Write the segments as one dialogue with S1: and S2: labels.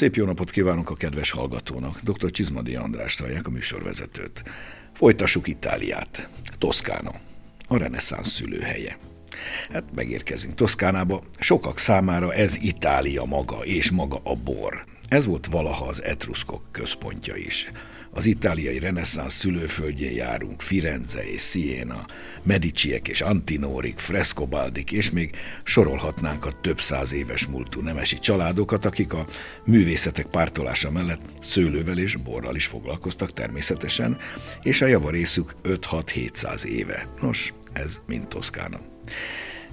S1: Szép jó napot kívánok a kedves hallgatónak. Dr. Csizmadi András hallják a műsorvezetőt. Folytassuk Itáliát. Toszkána, a reneszánsz szülőhelye. Hát megérkezünk Toszkánába. Sokak számára ez Itália maga, és maga a bor. Ez volt valaha az etruszkok központja is. Az itáliai reneszánsz szülőföldjén járunk, Firenze és Siena, Mediciek és Antinorik, Frescobaldik, és még sorolhatnánk a több száz éves múltú nemesi családokat, akik a művészetek pártolása mellett szőlővel és borral is foglalkoztak természetesen, és a javarészük 5-6-700 éve. Nos, ez mind Toszkána.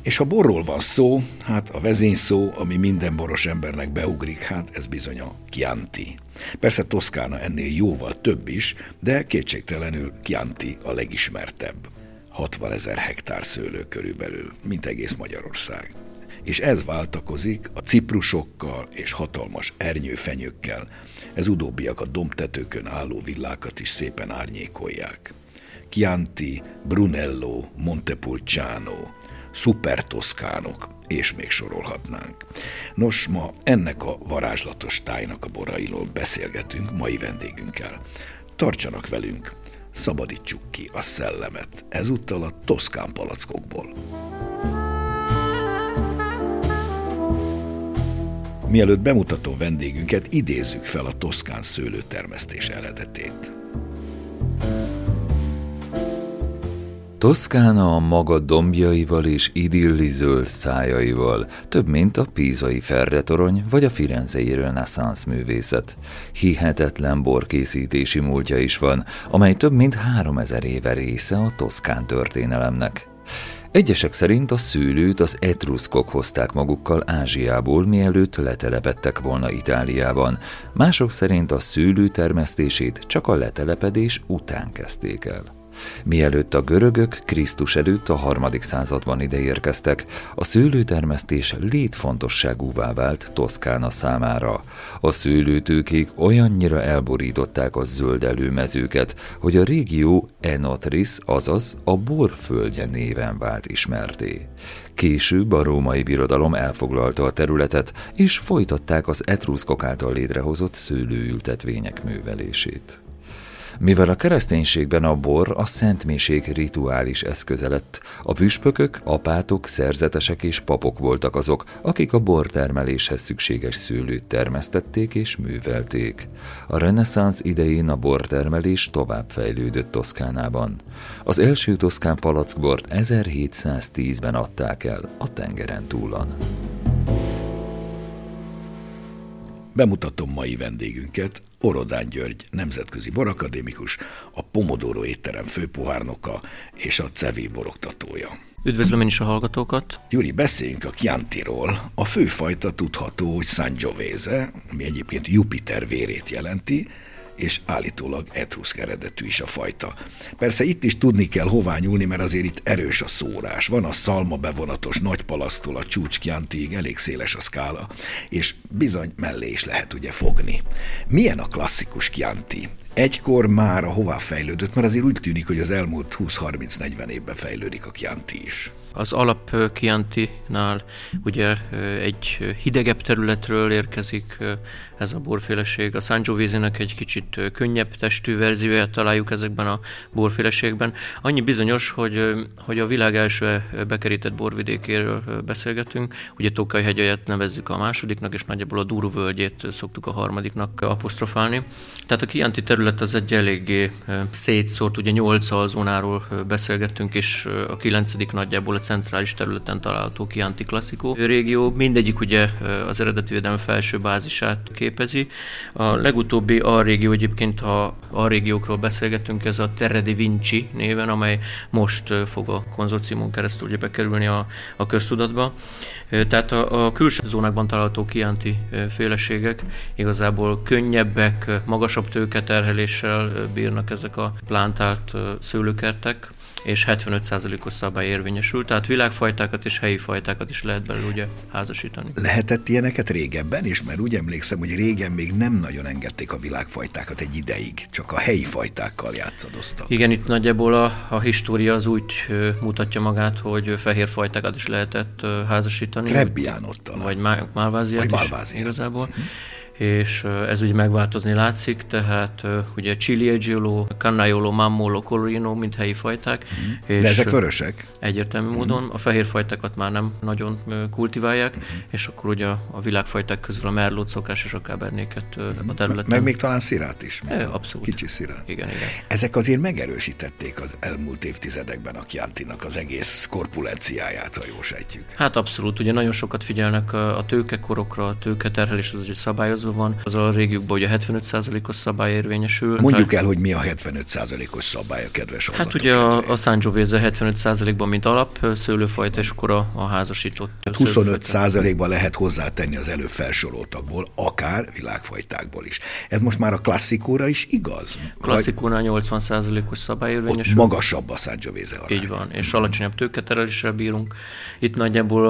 S1: És ha borról van szó, hát a vezényszó, ami minden boros embernek beugrik, hát ez bizony a Chianti. Persze Toszkána ennél jóval több is, de kétségtelenül Chianti a legismertebb. 60 ezer hektár szőlő körülbelül, mint egész Magyarország. És ez váltakozik a ciprusokkal és hatalmas ernyőfenyőkkel. Ez utóbbiak a domtetőkön álló villákat is szépen árnyékolják. Chianti, Brunello, Montepulciano, szupertoszkánok, és még sorolhatnánk. Nos, ma ennek a varázslatos tájnak a borairól beszélgetünk mai vendégünkkel. Tartsanak velünk, szabadítsuk ki a szellemet, ezúttal a toszkán palackokból. Mielőtt bemutatom vendégünket, idézzük fel a toszkán szőlőtermesztés eredetét.
S2: Toszkána a maga dombjaival és idilli zöld szájaival, több mint a pízai ferdetorony vagy a firenzei reneszánsz művészet. Hihetetlen borkészítési múltja is van, amely több mint három ezer éve része a toszkán történelemnek. Egyesek szerint a szőlőt az etruszkok hozták magukkal Ázsiából, mielőtt letelepedtek volna Itáliában, mások szerint a szőlő termesztését csak a letelepedés után kezdték el. Mielőtt a görögök Krisztus előtt a harmadik században ideérkeztek, a szőlőtermesztés létfontosságúvá vált Toszkána számára. A szőlőtőkék olyannyira elborították a zöld előmezőket, hogy a régió Enotris, azaz a borföldje néven vált ismerté. Később a római birodalom elfoglalta a területet, és folytatták az etruszkok által létrehozott szőlőültetvények művelését. Mivel a kereszténységben a bor a szentméség rituális eszköze lett, a püspökök, apátok, szerzetesek és papok voltak azok, akik a bortermeléshez szükséges szőlőt termesztették és művelték. A reneszánsz idején a bortermelés tovább fejlődött Toszkánában. Az első toszkán palackbort 1710-ben adták el a tengeren túlon.
S1: Bemutatom mai vendégünket, Orodán György, nemzetközi borakadémikus, a Pomodoro étterem főpohárnoka és a Cevé boroktatója.
S3: Üdvözlöm én is a hallgatókat.
S1: Gyuri, beszéljünk a Chiantiról. A főfajta tudható, hogy Sangiovese, ami egyébként Jupiter vérét jelenti, és állítólag etruszk eredetű is a fajta. Persze itt is tudni kell hová nyúlni, mert azért itt erős a szórás. Van a szalma bevonatos nagy palasztól a csúcskjántig, elég széles a szkála, és bizony mellé is lehet ugye fogni. Milyen a klasszikus kjánti? Egykor már a hová fejlődött, mert azért úgy tűnik, hogy az elmúlt 20-30-40 évben fejlődik a kjánti is.
S3: Az alap Chianti-nál ugye egy hidegebb területről érkezik ez a borféleség. A Sangiovese-nek egy kicsit könnyebb testű verzióját találjuk ezekben a borféleségben. Annyi bizonyos, hogy, hogy a világ első bekerített borvidékéről beszélgetünk. Ugye Tokaj hegyet nevezzük a másodiknak, és nagyjából a Duru völgyét szoktuk a harmadiknak apostrofálni. Tehát a Chianti terület az egy eléggé szétszórt, ugye nyolc alzónáról beszélgettünk, és a kilencedik nagyjából a centrális területen található Chianti Classico régió. Mindegyik ugye az eredeti védelem felső bázisát képezi. A legutóbbi a régió egyébként, ha a régiókról beszélgetünk, ez a Terre di Vinci néven, amely most fog a konzorciumon keresztül ugye bekerülni a, a köztudatba. Tehát a, a külső zónákban található Chianti féleségek igazából könnyebbek, magasabb tőketerheléssel bírnak ezek a plántált szőlőkertek, és 75%-os szabály érvényesül, tehát világfajtákat és helyi fajtákat is lehet belőle ugye házasítani.
S1: Lehetett ilyeneket régebben is, mert úgy emlékszem, hogy régen még nem nagyon engedték a világfajtákat egy ideig, csak a helyi fajtákkal játszadoztak.
S3: Igen, itt nagyjából a, a história az úgy mutatja magát, hogy fehér fajtákat is lehetett házasítani.
S1: Trebbián ott
S3: Vagy Málváziát is igazából. Hm és ez ugye megváltozni látszik, tehát ugye Cilieggiolo, Cannaiolo, Mammolo, Colorino, mint helyi fajták.
S1: Mm. És De ezek vörösek?
S3: Egyértelmű mm. módon. A fehér fajtákat már nem nagyon kultiválják, mm. és akkor ugye a világfajták közül a merlót szokás és a kábernéket a területen.
S1: Meg még talán szirát is.
S3: E, abszolút.
S1: Kicsi szirát.
S3: Igen, igen.
S1: Ezek azért megerősítették az elmúlt évtizedekben a Chiantinak az egész korpulenciáját, ha jól sejtjük.
S3: Hát abszolút. Ugye nagyon sokat figyelnek a tőkekorokra, a tőketerhelés az ugye szabályozva van. Az a régiókban ugye 75%-os szabály érvényesül.
S1: Mondjuk el, hogy mi a 75%-os szabály a kedves
S3: Hát ugye a, a Sangiovese 75%-ban, mint alap szőlőfajta, és akkor a, a házasított
S1: hát 25%-ban lehet hozzátenni az előbb felsoroltakból, akár világfajtákból is. Ez most már a klasszikóra is igaz?
S3: Klasszikónál 80%-os szabály érvényesül.
S1: Ott magasabb a Sangiovese arány.
S3: Így van, és alacsonyabb tőketereléssel bírunk. Itt nagyjából,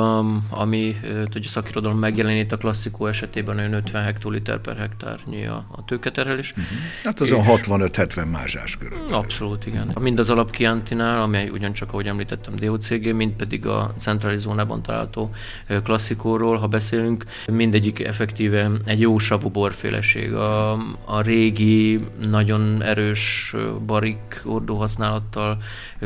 S3: ami ugye szakirodalom megjelenít a klasszikó esetében olyan 50 hektoliter per hektárnyi a, a tőketerhelés. Uh-huh.
S1: Hát azon 65-70 mázsás körül.
S3: Abszolút, igen. Mind az alapkiantinál, amely ugyancsak, ahogy említettem, DOCG, mind pedig a centrális zónában található klasszikóról, ha beszélünk, mindegyik effektíve egy jó savú borféleség. A, a régi, nagyon erős barik ordó használattal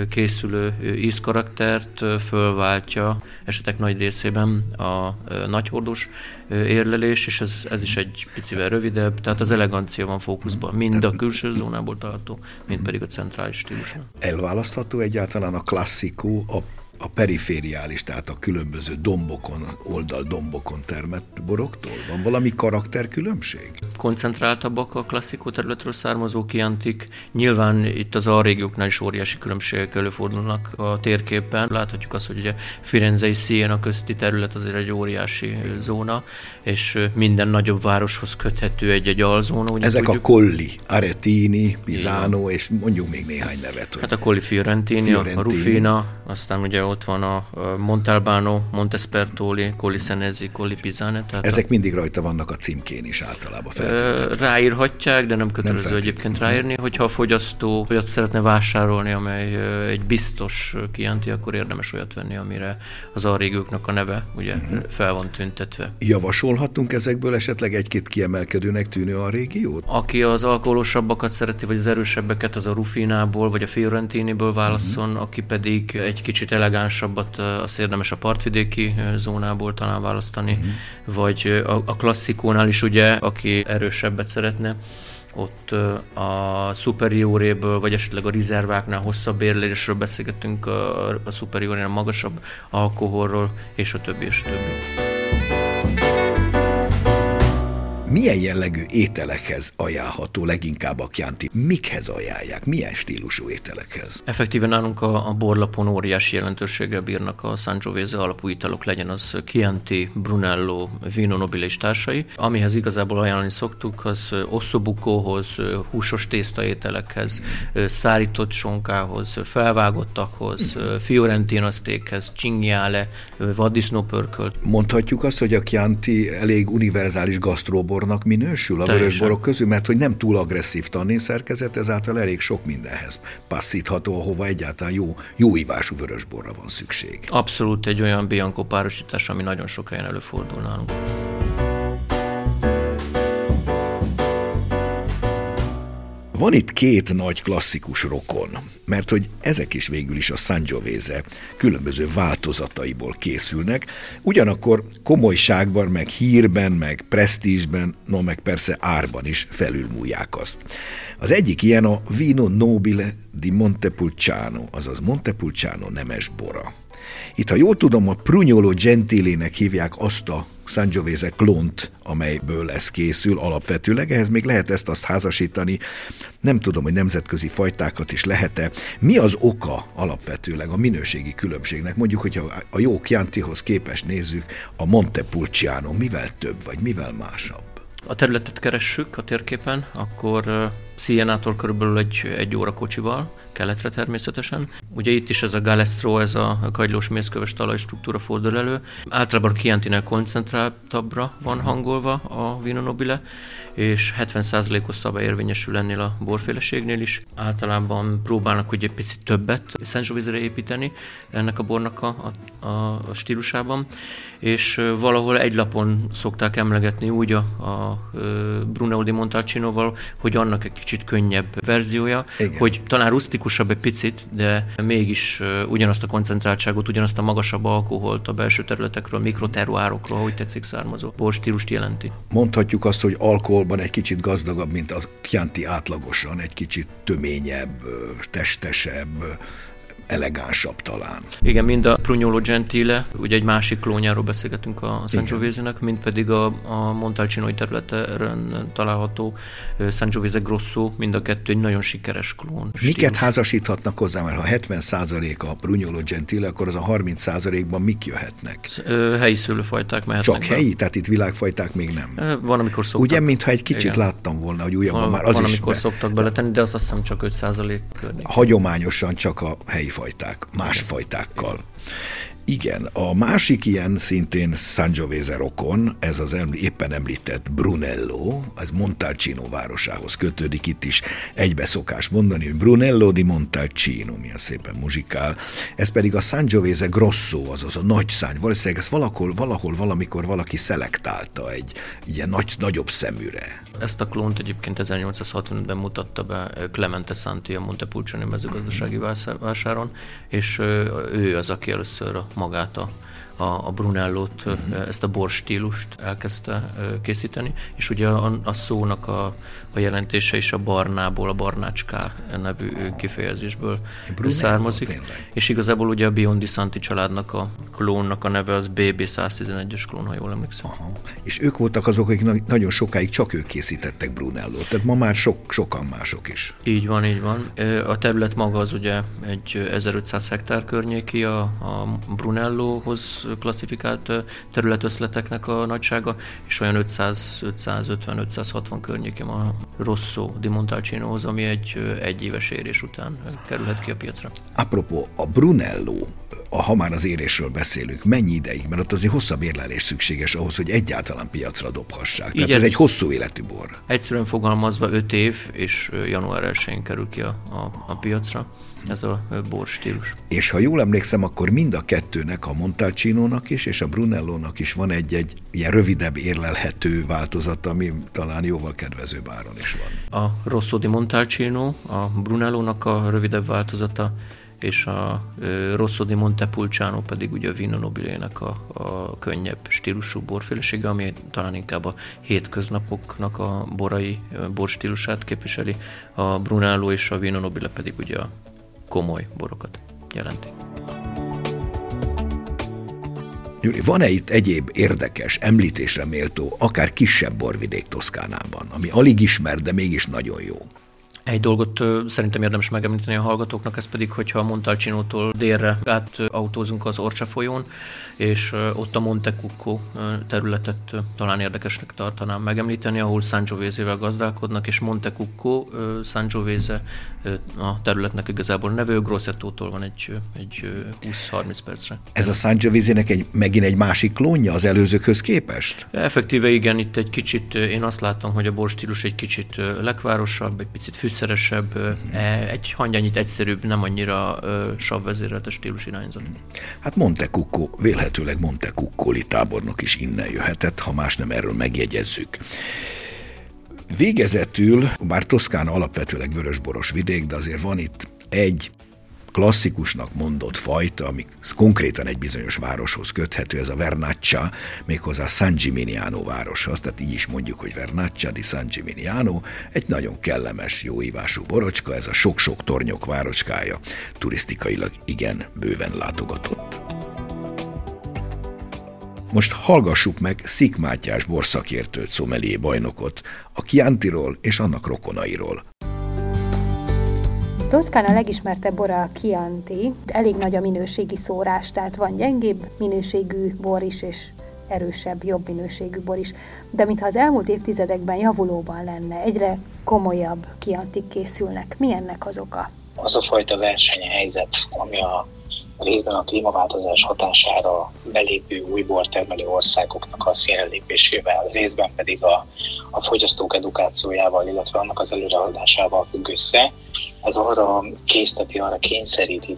S3: készülő ízkaraktert fölváltja esetek nagy részében a nagyhordós érlelés, és ez, ez is egy picivel rövidebb, tehát az elegancia van fókuszban, mind a külső zónából található, mind pedig a centrális stílusnál.
S1: Elválasztható egyáltalán a klasszikó a a perifériális, tehát a különböző dombokon, oldaldombokon termett boroktól? Van valami karakterkülönbség?
S3: Koncentráltabbak a klasszikó területről származó kiantik. Nyilván itt az a régióknál is óriási különbségek előfordulnak a térképen. Láthatjuk azt, hogy ugye Firenze és Siena közti terület azért egy óriási zóna, és minden nagyobb városhoz köthető egy-egy alzóna.
S1: Ezek tudjuk. a Colli, Aretini, Pisano, és mondjuk még néhány nevet.
S3: Hát a Colli Fiorentini, Fiorentini, a Rufina, aztán ugye ott van a Montalbano, Montespertoli, Colli Pisane.
S1: Tehát Ezek a... mindig rajta vannak a címkén is általában
S3: feltöltetve. Ráírhatják, de nem kötelező nem egyébként ráírni. Hogyha a fogyasztó olyat szeretne vásárolni, amely egy biztos kianti, akkor érdemes olyat venni, amire az alrégőknek a neve ugye uh-huh. fel van tüntetve.
S1: Javasolhatunk ezekből esetleg egy-két kiemelkedőnek tűnő a régiót?
S3: Aki az alkoholosabbakat szereti, vagy az erősebbeket, az a Rufinából, vagy a Fiorentiniből válaszol, uh-huh. aki pedig egy kicsit elegánsabbat, azt érdemes a partvidéki zónából talán választani, uh-huh. vagy a, a klasszikónál is ugye, aki erősebbet szeretne, ott a superioréből, vagy esetleg a rizerváknál hosszabb érlésről beszélgetünk, a, a superiorén magasabb alkoholról, és a többi, és a többi
S1: milyen jellegű ételekhez ajánlható leginkább a Chianti? Mikhez ajánlják? Milyen stílusú ételekhez?
S3: Effektíven nálunk a, a borlapon óriási jelentőséggel bírnak a Sangiovese alapú italok, legyen az Chianti, Brunello, Vino Nobile és társai. Amihez igazából ajánlani szoktuk, az ossobukóhoz, húsos tésztaételekhez, szárított sonkához, felvágottakhoz, fiorentina sztékhez, cingjále, vaddisznópörkölt.
S1: Mondhatjuk azt, hogy a Chianti elég univerzális gasztróbor bornak minősül a vörös borok közül, mert hogy nem túl agresszív tannin szerkezet, ezáltal elég sok mindenhez passzítható, ahova egyáltalán jó, jó ivású vörös borra van szükség.
S3: Abszolút egy olyan Bianco párosítás, ami nagyon sok helyen előfordul nálunk.
S1: Van itt két nagy klasszikus rokon, mert hogy ezek is végül is a Sangiovese különböző változataiból készülnek, ugyanakkor komolyságban, meg hírben, meg presztízsben, no meg persze árban is felülmúlják azt. Az egyik ilyen a Vino Nobile di Montepulciano, azaz Montepulciano nemes bora. Itt, ha jól tudom, a Prugnolo Gentilének hívják azt a Sangiovese klont, amelyből ez készül alapvetőleg, ehhez még lehet ezt azt házasítani, nem tudom, hogy nemzetközi fajtákat is lehet-e. Mi az oka alapvetőleg a minőségi különbségnek? Mondjuk, hogyha a jó Chiantihoz képest nézzük, a Montepulciano mivel több, vagy mivel másabb?
S3: A területet keressük a térképen, akkor Sienától körülbelül egy, egy óra kocsival, keletre természetesen. Ugye itt is ez a galestro, ez a kagylós mészköves talajstruktúra fordul elő. Általában a Chiantinál koncentráltabbra van hangolva a Vino Nobile, és 70%-os szabály érvényesül ennél a borféleségnél is. Általában próbálnak ugye egy picit többet Sangiovese-re építeni ennek a bornak a, a, a stílusában, és valahol egy lapon szokták emlegetni úgy a, a Brunello di Montalcinoval, hogy annak egy kicsit könnyebb verziója, Igen. hogy talán rusztikusabb egy picit, de mégis ugyanazt a koncentráltságot, ugyanazt a magasabb alkoholt a belső területekről, mikroterroárokról, hogy tetszik származó borstílust jelenti.
S1: Mondhatjuk azt, hogy alkoholban egy kicsit gazdagabb, mint a Chianti átlagosan, egy kicsit töményebb, testesebb, elegánsabb talán.
S3: Igen, mind a Prugnolo Gentile, ugye egy másik klónjáról beszélgetünk a Sangiovese-nek, mind pedig a, a Montalcinoi területen található Sangiovese Grosso, mind a kettő egy nagyon sikeres klón.
S1: Miket stílus. házasíthatnak hozzá, mert ha 70% a Prugnolo Gentile, akkor az a 30%-ban mik jöhetnek?
S3: Helyi szőlőfajták mehetnek.
S1: Csak be. helyi? Tehát itt világfajták még nem?
S3: Van, amikor szoktak.
S1: Ugye, mintha egy kicsit Igen. láttam volna, hogy újabban
S3: van,
S1: már az
S3: van,
S1: is
S3: amikor be... szoktak beletenni, de az azt hiszem csak 5% környék.
S1: Hagyományosan csak a helyi fajták, más fajtákkal. Igen, a másik ilyen szintén Sangiovese rokon, ez az emlí- éppen említett Brunello, ez Montalcino városához kötődik, itt is egybe szokás mondani, hogy Brunello di Montalcino, milyen szépen muzsikál, ez pedig a Sangiovese Grosso, azaz a nagy szány, valószínűleg ezt valahol, valahol, valamikor valaki selektálta egy ilyen nagy, nagyobb szeműre.
S3: Ezt a klónt egyébként 1865-ben mutatta be Clemente Santi a Montepulciani mezőgazdasági vásáron, és ő az, aki először a magát a a, Brunellót, uh-huh. ezt a bor stílust elkezdte készíteni, és ugye a, a szónak a, a jelentése is a barnából, a barnácská nevű kifejezésből Brunello, származik, tényleg. és igazából ugye a Biondi Santi családnak a klónnak a neve az BB111-es klón, ha jól emlékszem. Aha.
S1: És ők voltak azok, akik nagyon sokáig csak ők készítettek Brunellót, tehát ma már sok, sokan mások is.
S3: Így van, így van. A terület maga az ugye egy 1500 hektár környéki a, a Brunellóhoz klasszifikált területöszleteknek a nagysága, és olyan 500-550-560 környékén a Rosso di Montalcinohoz, ami egy egyéves érés után kerülhet ki a piacra.
S1: Apropó, a Brunello, ha már az érésről beszélünk, mennyi ideig? Mert ott azért hosszabb érlelés szükséges ahhoz, hogy egyáltalán piacra dobhassák. Tehát ez, ez egy hosszú életű bor.
S3: Egyszerűen fogalmazva 5 év, és január 1-én kerül ki a, a, a piacra ez a bor stílus.
S1: És ha jól emlékszem, akkor mind a kettőnek, a Montalcino-nak is, és a Brunello-nak is van egy-egy ilyen rövidebb érlelhető változata, ami talán jóval kedvezőbb áron is van.
S3: A Rosso di Montalcino, a Brunello-nak a rövidebb változata, és a Rosso di Montepulciano pedig ugye a Vino Nobilének a, a könnyebb stílusú borfélesége, ami talán inkább a hétköznapoknak a borai borstílusát képviseli, a Brunello és a Vino Nobile pedig ugye a komoly borokat jelenti.
S1: Gyuri, van-e itt egyéb érdekes, említésre méltó, akár kisebb borvidék Toszkánában, ami alig ismer, de mégis nagyon jó?
S3: Egy dolgot szerintem érdemes megemlíteni a hallgatóknak, ez pedig, hogyha a Montalcinótól délre átautózunk az Orcsa folyón, és ott a Monte Cucco területet talán érdekesnek tartanám megemlíteni, ahol Sangiovese-vel gazdálkodnak, és Monte Cucco Sangiovese a területnek igazából nevő, Grossettótól van egy, egy 20-30 percre.
S1: Ez a Sangiovese-nek egy, megint egy másik klónja az előzőkhöz képest?
S3: Effektíve igen, itt egy kicsit, én azt látom, hogy a borstílus egy kicsit lekvárosabb, egy picit fűszeresebb, mm-hmm. egy hangyányit egyszerűbb, nem annyira savvezéreltes stílus irányzat.
S1: Hát Monte Cucco, vélhetőleg Monte Cuccoli tábornok is innen jöhetett, ha más nem erről megjegyezzük. Végezetül, bár Toszkána alapvetőleg vörösboros vidék, de azért van itt egy klasszikusnak mondott fajta, ami konkrétan egy bizonyos városhoz köthető, ez a Vernaccia, méghozzá San Gimignano városhoz, tehát így is mondjuk, hogy Vernaccia di San Gimignano, egy nagyon kellemes, jó ívású borocska, ez a sok-sok tornyok várocskája, turisztikailag igen bőven látogatott. Most hallgassuk meg Szik Mátyás borszakértőt, szomelié bajnokot, a Chiantiról és annak rokonairól.
S4: Toszkán a legismertebb bora a Chianti, elég nagy a minőségi szórás, tehát van gyengébb minőségű bor is, és erősebb, jobb minőségű bor is. De mintha az elmúlt évtizedekben javulóban lenne, egyre komolyabb kiantik készülnek. Mi ennek az oka?
S5: Az a fajta versenyhelyzet, ami a részben a klímaváltozás hatására belépő új bortermelő országoknak a színrelépésével, részben pedig a, a fogyasztók edukációjával, illetve annak az előreadásával függ össze. Ez arra készteti, arra kényszeríti,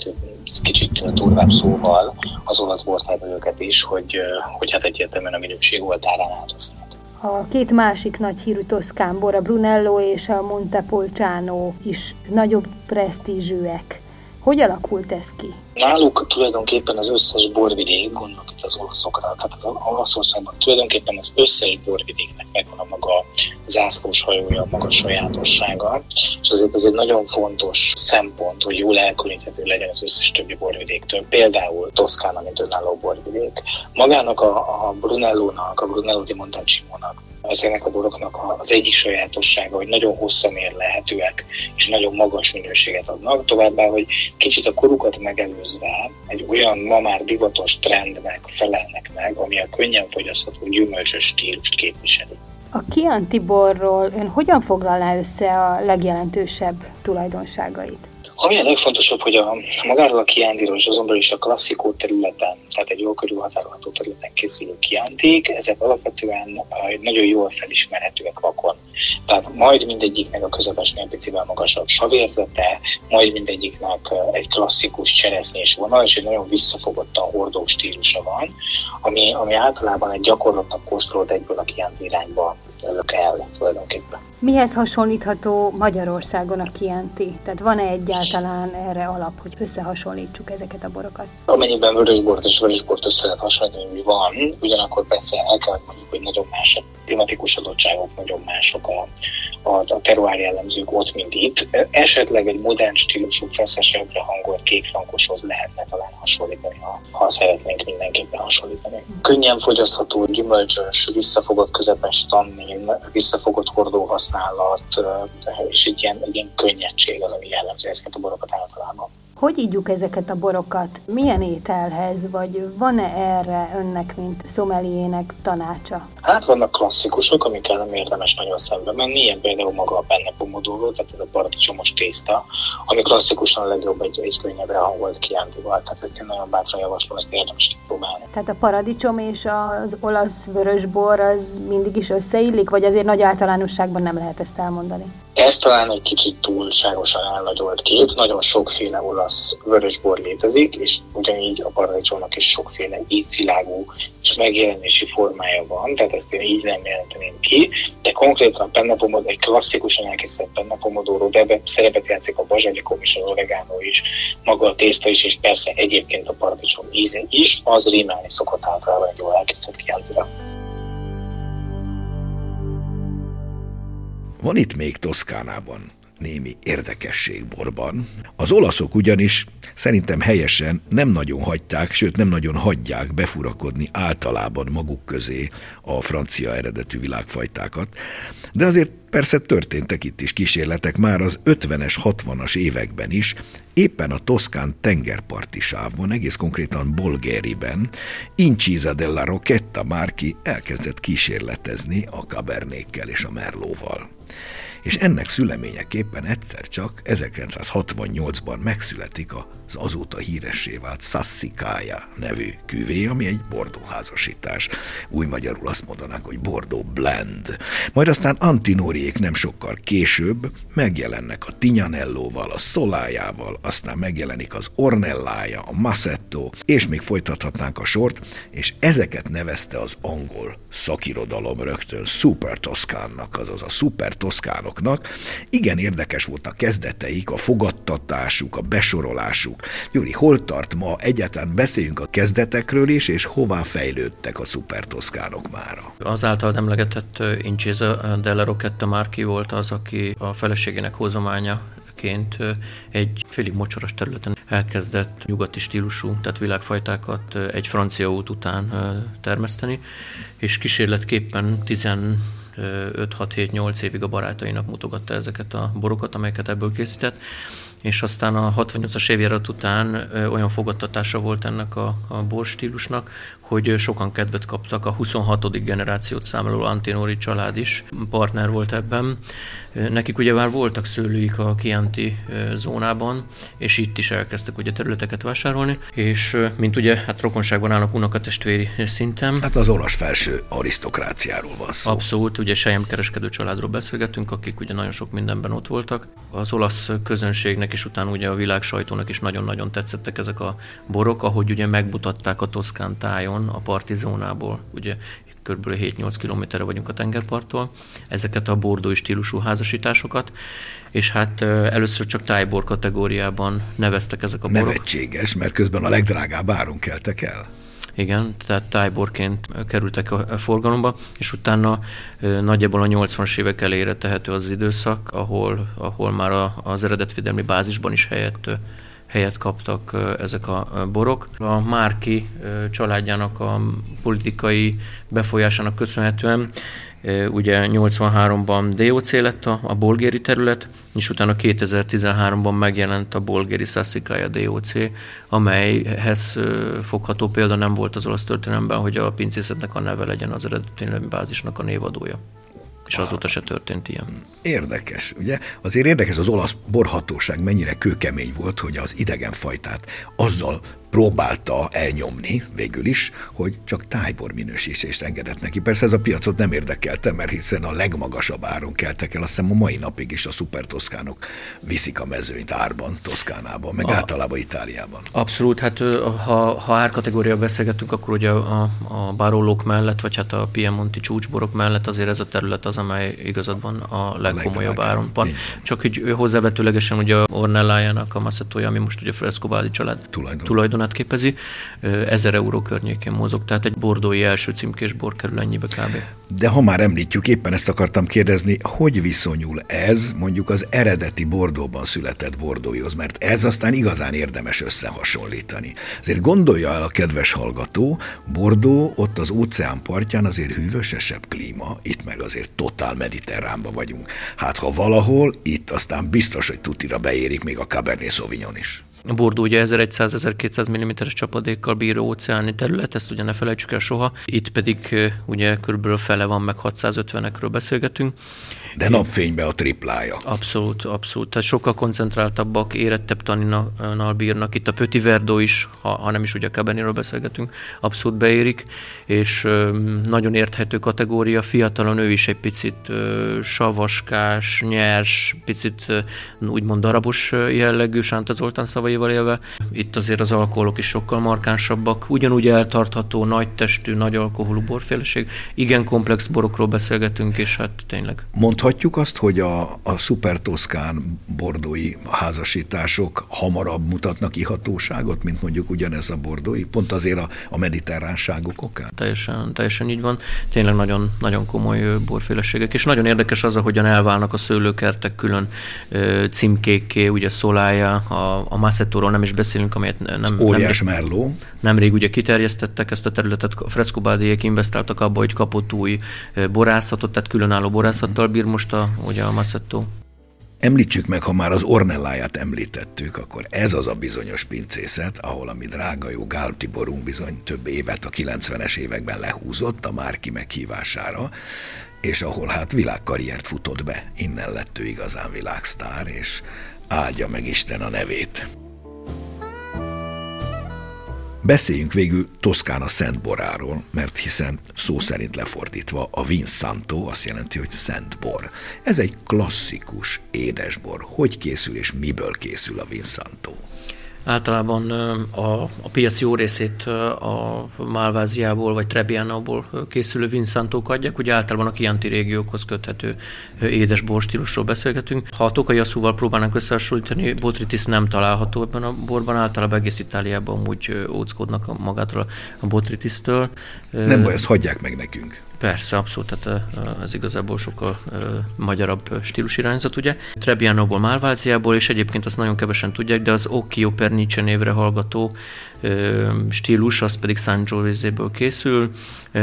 S5: kicsit turvább szóval az olasz bortermelőket is, hogy, hogy hát egyértelműen a minőség oltárán áldoznak.
S4: A két másik nagy hírű toszkán bor, Brunello és a Montepulciano is nagyobb presztízsűek. Hogy alakult ez ki?
S5: Náluk tulajdonképpen az összes borvidék, gondolok itt az olaszokra, tehát az Olaszországban tulajdonképpen az összes borvidéknek megvan a maga zászlós hajója, a maga sajátossága, és azért ez egy nagyon fontos szempont, hogy jól elkülöníthető legyen az összes többi borvidéktől, például Toszkána, mint önálló borvidék. Magának a, a Brunellónak, a Brunello di Montalcino-nak ezeknek a boroknak az egyik sajátossága, hogy nagyon hosszan lehetőek, és nagyon magas minőséget adnak, továbbá, hogy kicsit a korukat megelőzve egy olyan ma már divatos trendnek felelnek meg, ami a könnyen fogyasztható gyümölcsös stílust képviseli.
S4: A Chianti borról ön hogyan foglalná össze a legjelentősebb tulajdonságait?
S5: Ami a legfontosabb, hogy a magáról a kiándiról és azonban is a klasszikó területen, tehát egy jól körülhatárolható területen készülő kiánték, ezek alapvetően nagyon jól felismerhetőek vakon. Tehát majd mindegyiknek a közepesnél picivel magasabb savérzete, majd mindegyiknek egy klasszikus cseresznyés vonal, és egy nagyon visszafogottan hordó stílusa van, ami, ami általában egy gyakorlatabb kóstolt egyből a kiánti irányba önök el tulajdonképpen.
S4: Mihez hasonlítható Magyarországon a Chianti? Tehát van-e egyáltalán erre alap, hogy összehasonlítsuk ezeket a borokat?
S5: Amennyiben vörösbort és vörösbort össze lehet hasonlítani, hogy van, ugyanakkor persze el kell mondjuk, hogy nagyon más a klimatikus adottságok, nagyon mások a, a, a teruár jellemzők ott, mint itt. Esetleg egy modern stílusú, feszesebbre hangolt kékfrankoshoz lehetne talán hasonlítani, ha, ha szeretnénk mindenképpen hasonlítani. Könnyen fogyasztható, gyümölcsös, visszafogott közepes tannin, visszafogott hordó használat, és egy ilyen, egy ilyen könnyedség az, ami jellemzi ezeket a borokat általában.
S4: Hogy ígyuk ezeket a borokat? Milyen ételhez, vagy van-e erre önnek, mint szomeliének tanácsa?
S5: Hát vannak klasszikusok, amikkel nem érdemes nagyon szembe menni, ilyen például maga a benne pomodoro, tehát ez a paradicsomos tészta, ami klasszikusan a legjobb egy, egy könnyebbre hangolt kiántival, tehát ezt én nagyon bátran javaslom, ezt érdemes kipróbálni.
S4: Tehát a paradicsom és az olasz vörösbor az mindig is összeillik, vagy azért nagy általánosságban nem lehet ezt elmondani?
S5: Ez talán egy kicsit túlságosan elnagyolt kép, nagyon sokféle olasz vörösbor létezik, és ugyanígy a paradicsomnak is sokféle ízvilágú és megjelenési formája van, tehát ezt én így nem jelenteném ki, de konkrétan a pennapomodoro, egy klasszikusan elkészített pennapomodoro, de ebben szerepet játszik a bazsalikom és az oregano is, maga a tészta is, és persze egyébként a paradicsom íze is, az rímelni szokott általában egy jól elkészített kiállítira.
S1: Van itt még Toszkánában némi érdekesség borban. Az olaszok ugyanis szerintem helyesen nem nagyon hagyták, sőt nem nagyon hagyják befurakodni általában maguk közé a francia eredetű világfajtákat, de azért persze történtek itt is kísérletek már az 50-es, 60-as években is, éppen a toszkán tengerparti sávban, egész konkrétan Bolgériben, Incisa della Rocchetta Márki elkezdett kísérletezni a kabernékkel és a merlóval és ennek szüleményeképpen egyszer csak 1968-ban megszületik az azóta híressé vált Sassikája nevű küvé, ami egy bordóházasítás. Új magyarul azt mondanák, hogy Bordó Blend. Majd aztán Antinóriék nem sokkal később megjelennek a Tignanellóval, a Szolájával, aztán megjelenik az Ornellája, a Massetto, és még folytathatnánk a sort, és ezeket nevezte az angol szakirodalom rögtön Super Toszkánnak, azaz a Super Toszkánok fiataloknak. Igen érdekes volt a kezdeteik, a fogadtatásuk, a besorolásuk. Gyuri, hol tart ma? Egyáltalán beszéljünk a kezdetekről is, és hová fejlődtek a szupertoszkánok mára?
S3: Az által emlegetett Incisa della Rocchetta Márki volt az, aki a feleségének hozománya ként egy félig mocsoros területen elkezdett nyugati stílusú, tehát világfajtákat egy francia út után termeszteni, és kísérletképpen 10 5-6-7-8 évig a barátainak mutogatta ezeket a borokat, amelyeket ebből készített, és aztán a 68-as évjárat után olyan fogadtatása volt ennek a, a borstílusnak, hogy sokan kedvet kaptak. A 26. generációt számoló Antinori család is partner volt ebben. Nekik ugye már voltak szőlőik a Chianti zónában, és itt is elkezdtek ugye területeket vásárolni, és mint ugye hát rokonságban állnak unokatestvéri szinten.
S1: Hát az olasz felső arisztokráciáról van szó.
S3: Abszolút, ugye Sejem kereskedő családról beszélgetünk, akik ugye nagyon sok mindenben ott voltak. Az olasz közönségnek és utána ugye a világ sajtónak is nagyon-nagyon tetszettek ezek a borok, ahogy ugye megmutatták a Toszkán tájon, a parti zónából, ugye kb. 7-8 kilométerre vagyunk a tengerparttól, ezeket a bordói stílusú házasításokat, és hát először csak tájbor kategóriában neveztek ezek a borok.
S1: Nevetséges, mert közben a legdrágább áron keltek el.
S3: Igen, tehát tájborként kerültek a forgalomba, és utána nagyjából a 80-as évek elére tehető az időszak, ahol, ahol már az eredetvédelmi bázisban is helyett helyet kaptak ezek a borok. A Márki családjának a politikai befolyásának köszönhetően ugye 83-ban DOC lett a, a bolgéri terület, és utána 2013-ban megjelent a bolgéri Sassikája DOC, amelyhez fogható példa nem volt az olasz történelemben, hogy a pincészetnek a neve legyen az eredeti bázisnak a névadója és azóta se történt ilyen.
S1: Érdekes, ugye? Azért érdekes az olasz borhatóság mennyire kőkemény volt, hogy az idegenfajtát azzal próbálta elnyomni végül is, hogy csak tájbor minősítést engedett neki. Persze ez a piacot nem érdekelte, mert hiszen a legmagasabb áron keltek el, azt hiszem a mai napig is a szupertoszkánok viszik a mezőnyt árban, Toszkánában, meg a, általában Itáliában.
S3: Abszolút, hát ha, ha árkategória beszélgetünk, akkor ugye a, a bárólók mellett, vagy hát a Piemonti csúcsborok mellett azért ez a terület az, amely igazadban a legkomolyabb a áron van. Csak hogy hozzávetőlegesen ugye a Ornellájának a Massetója, ami most ugye Frescobaldi család tulajdon. tulajdon zónát képezi, 1000 euró környékén mozog, tehát egy bordói első címkés bor kerül ennyibe kb.
S1: De ha már említjük, éppen ezt akartam kérdezni, hogy viszonyul ez mondjuk az eredeti Bordóban született bordóihoz, mert ez aztán igazán érdemes összehasonlítani. Azért gondolja el a kedves hallgató, Bordó ott az óceán partján azért hűvösesebb klíma, itt meg azért totál mediterránba vagyunk. Hát ha valahol, itt aztán biztos, hogy tutira beérik még a Cabernet Sauvignon is.
S3: Bordó ugye 1100-1200 mm-es csapadékkal bíró óceáni terület, ezt ugye ne felejtsük el soha. Itt pedig ugye körülbelül fele van, meg 650-ekről beszélgetünk.
S1: De napfénybe a triplája.
S3: Abszolút, abszolút. Tehát sokkal koncentráltabbak, érettebb taninal bírnak. Itt a Petit Verdot is, ha, ha nem is ugye a Cabernet beszélgetünk, abszolút beérik, és nagyon érthető kategória. Fiatalon ő is egy picit savaskás, nyers, picit úgymond darabos jellegű, Sánta Zoltán szavaival élve. Itt azért az alkoholok is sokkal markánsabbak. Ugyanúgy eltartható, nagy testű, nagy alkoholú borféleség. Igen komplex borokról beszélgetünk, és hát tényleg.
S1: Mond Mondhatjuk azt, hogy a, a szupertoszkán bordói házasítások hamarabb mutatnak ihatóságot, mint mondjuk ugyanez a bordói, pont azért a, a mediterránságok okán?
S3: Teljesen, teljesen így van. Tényleg nagyon, nagyon komoly borféleségek, és nagyon érdekes az, ahogyan elválnak a szőlőkertek külön címkékké, ugye szolája, a, a Massettóról nem is beszélünk, amelyet nem...
S1: Óriás nem, merló.
S3: Nemrég ugye kiterjesztettek ezt a területet, a Frescobádiék investáltak abba, hogy kapott új borászatot, tehát különálló borászattal bír most a, ugye a Massetto.
S1: Említsük meg, ha már az Ornelláját említettük, akkor ez az a bizonyos pincészet, ahol a drága jó Gál Tiborunk bizony több évet a 90-es években lehúzott a Márki meghívására, és ahol hát világkarriert futott be. Innen lett ő igazán világsztár, és áldja meg Isten a nevét. Beszéljünk végül Toszkána Szent Boráról, mert hiszen szó szerint lefordítva a Vinsanto azt jelenti, hogy Szent Bor. Ez egy klasszikus édesbor. Hogy készül és miből készül a Vinsanto?
S3: Általában a, a piac jó részét a Malváziából vagy Trebbianoból készülő vinszántók adják, ugye általában a Chianti régiókhoz köthető édes borstílusról beszélgetünk. Ha a tokai asszúval próbálnak összehasonlítani, Botritis nem található ebben a borban, általában egész Itáliában úgy óckodnak magától a Botritisztől.
S1: Nem baj, ezt hagyják meg nekünk.
S3: Persze, abszolút, tehát ez igazából sokkal magyarabb stílusirányzat, ugye. Trebbianoból, Málváziából, és egyébként azt nagyon kevesen tudják, de az Occhio Pernice névre hallgató stílus, az pedig Sangiovese-ből készül.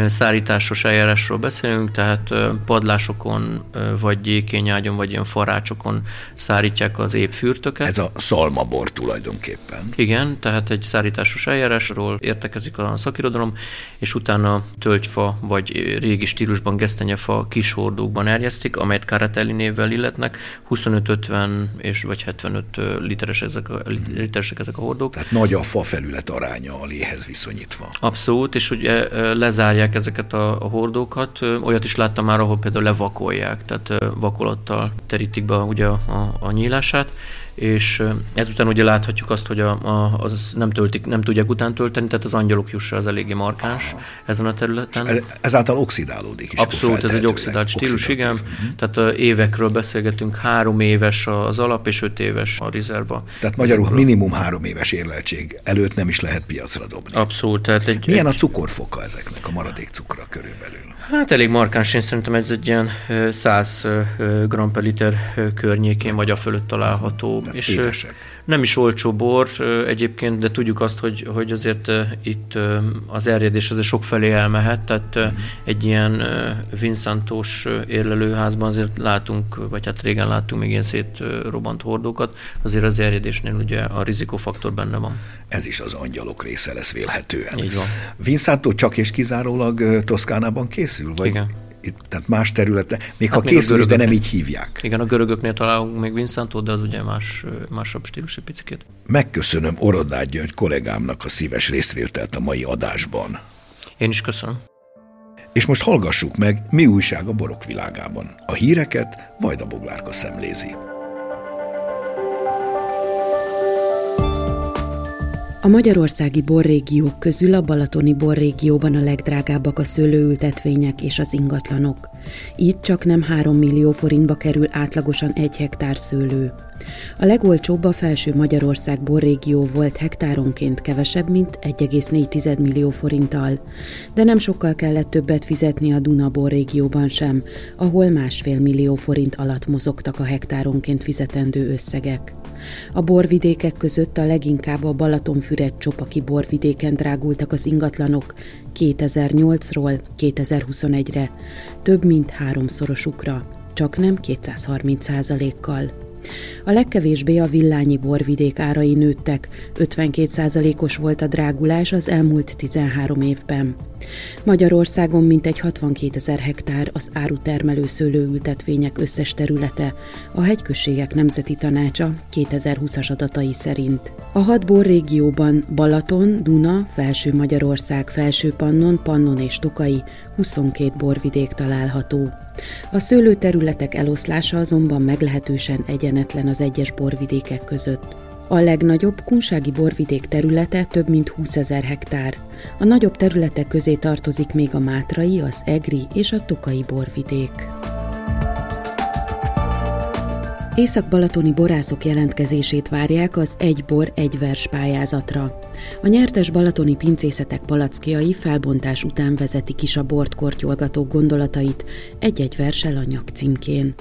S3: Szárításos eljárásról beszélünk, tehát padlásokon, vagy gyékényágyon, vagy ilyen farácsokon szárítják az épp fürtöket.
S1: Ez a szalmabor tulajdonképpen.
S3: Igen, tehát egy szárításos eljárásról értekezik a szakirodalom, és utána tölgyfa, vagy régi stílusban gesztenyefa kis hordókban erjesztik, amelyet Caratelli névvel illetnek, 25-50 és vagy 75 literes ezek a, literesek ezek a hordók.
S1: Tehát nagy a fa felület aránya a léhez viszonyítva.
S3: Abszolút, és ugye lezárják ezeket a, a hordókat. Olyat is láttam már, ahol például levakolják, tehát vakolattal terítik be ugye a, a nyílását, és ezután ugye láthatjuk azt, hogy a, a, az nem, töltik, nem tudják után tölteni, tehát az angyalok jussa az eléggé markáns ezen a területen. Ez,
S1: ezáltal oxidálódik is.
S3: Abszolút, ez egy oxidált stílus, igen. Uh-huh. Tehát évekről beszélgetünk, három éves az alap, és öt éves a rezerva.
S1: Tehát magyarul Ezekről. minimum három éves érleltség előtt nem is lehet piacra dobni.
S3: Abszolút. Tehát egy,
S1: Milyen
S3: egy...
S1: a cukorfoka ezeknek, a maradék cukra körülbelül?
S3: Hát elég markáns, én szerintem ez egy ilyen 100 g per liter környékén vagy a fölött található.
S1: De és édesek.
S3: nem is olcsó bor egyébként, de tudjuk azt, hogy, hogy azért itt az erjedés azért sok felé elmehet, tehát uh-huh. egy ilyen Vincentos érlelőházban azért látunk, vagy hát régen láttunk még ilyen szétrobbant hordókat, azért az erjedésnél ugye a rizikófaktor benne van.
S1: Ez is az angyalok része lesz vélhetően.
S3: Így van.
S1: Vincento csak és kizárólag Toszkánában készül? Vagy?
S3: Igen
S1: tehát más területe, még hát ha még készül is, de nem így hívják.
S3: Igen, a görögöknél találunk még Vincentot, de az ugye más, másabb stílus egy picit.
S1: Megköszönöm Orodát Gyöngy kollégámnak a szíves részvételt a mai adásban.
S3: Én is köszönöm.
S1: És most hallgassuk meg, mi újság a borok világában. A híreket Vajda Boglárka szemlézi.
S6: A magyarországi borrégiók közül a balatoni borrégióban a legdrágábbak a szőlőültetvények és az ingatlanok. Itt csak nem 3 millió forintba kerül átlagosan egy hektár szőlő. A legolcsóbb a felső Magyarország borrégió volt hektáronként kevesebb, mint 1,4 millió forinttal, de nem sokkal kellett többet fizetni a Duna borrégióban sem, ahol másfél millió forint alatt mozogtak a hektáronként fizetendő összegek. A borvidékek között a leginkább a Balatonfüred csopaki borvidéken drágultak az ingatlanok 2008-ról 2021-re, több mint háromszorosukra, csak nem 230% kal a legkevésbé a villányi borvidék árai nőttek, 52%-os volt a drágulás az elmúlt 13 évben. Magyarországon mintegy 62 ezer hektár az árutermelő szőlőültetvények összes területe, a hegyközségek nemzeti tanácsa 2020-as adatai szerint. A hat borrégióban Balaton, Duna, Felső Magyarország, Felső Pannon, Pannon és Tokai 22 borvidék található. A szőlőterületek eloszlása azonban meglehetősen egyenetlen az egyes borvidékek között. A legnagyobb kunsági borvidék területe több mint 20 ezer hektár. A nagyobb területek közé tartozik még a Mátrai, az Egri és a Tokai borvidék. Észak-balatoni borászok jelentkezését várják az Egy bor, egy vers pályázatra. A nyertes balatoni pincészetek palackjai felbontás után vezetik is a bort kortyolgatók gondolatait egy-egy versel a nyak címkén.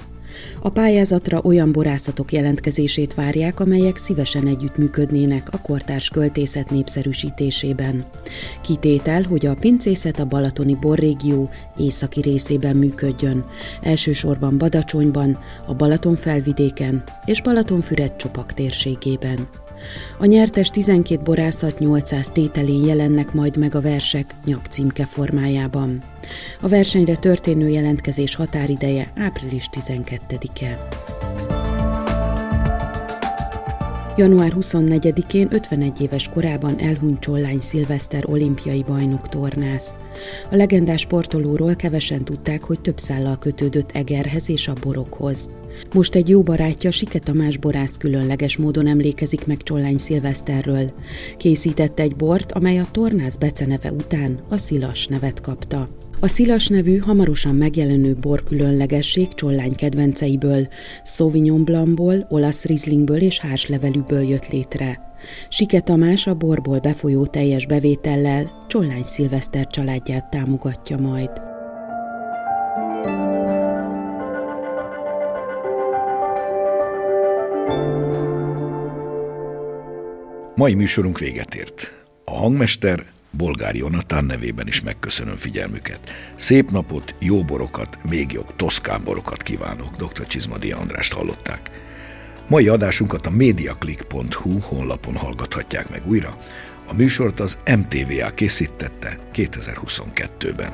S6: A pályázatra olyan borászatok jelentkezését várják, amelyek szívesen együttműködnének a kortárs költészet népszerűsítésében. Kitétel, hogy a pincészet a Balatoni borrégió északi részében működjön, elsősorban Badacsonyban, a Balaton felvidéken és Balatonfüred csopak térségében. A nyertes 12 borászat 800 tételén jelennek majd meg a versek nyakcímke formájában. A versenyre történő jelentkezés határideje április 12-e. Január 24-én 51 éves korában elhunyt Csollány Szilveszter olimpiai bajnok tornász. A legendás sportolóról kevesen tudták, hogy több szállal kötődött Egerhez és a borokhoz. Most egy jó barátja, Sike Tamás borász különleges módon emlékezik meg Csollány Szilveszterről. Készített egy bort, amely a tornász beceneve után a Szilas nevet kapta. A szilas nevű, hamarosan megjelenő bor különlegesség csollány kedvenceiből, Sauvignon Blancból, olasz rizlingből és hárslevelűből jött létre. Sike Tamás a borból befolyó teljes bevétellel Csollány Szilveszter családját támogatja majd.
S1: Mai műsorunk véget ért. A hangmester Bolgár Jonatán nevében is megköszönöm figyelmüket. Szép napot, jó borokat, még jobb toszkán borokat kívánok. Dr. Csizmadi Andrást hallották. Mai adásunkat a mediaclick.hu honlapon hallgathatják meg újra. A műsort az MTVA készítette 2022-ben.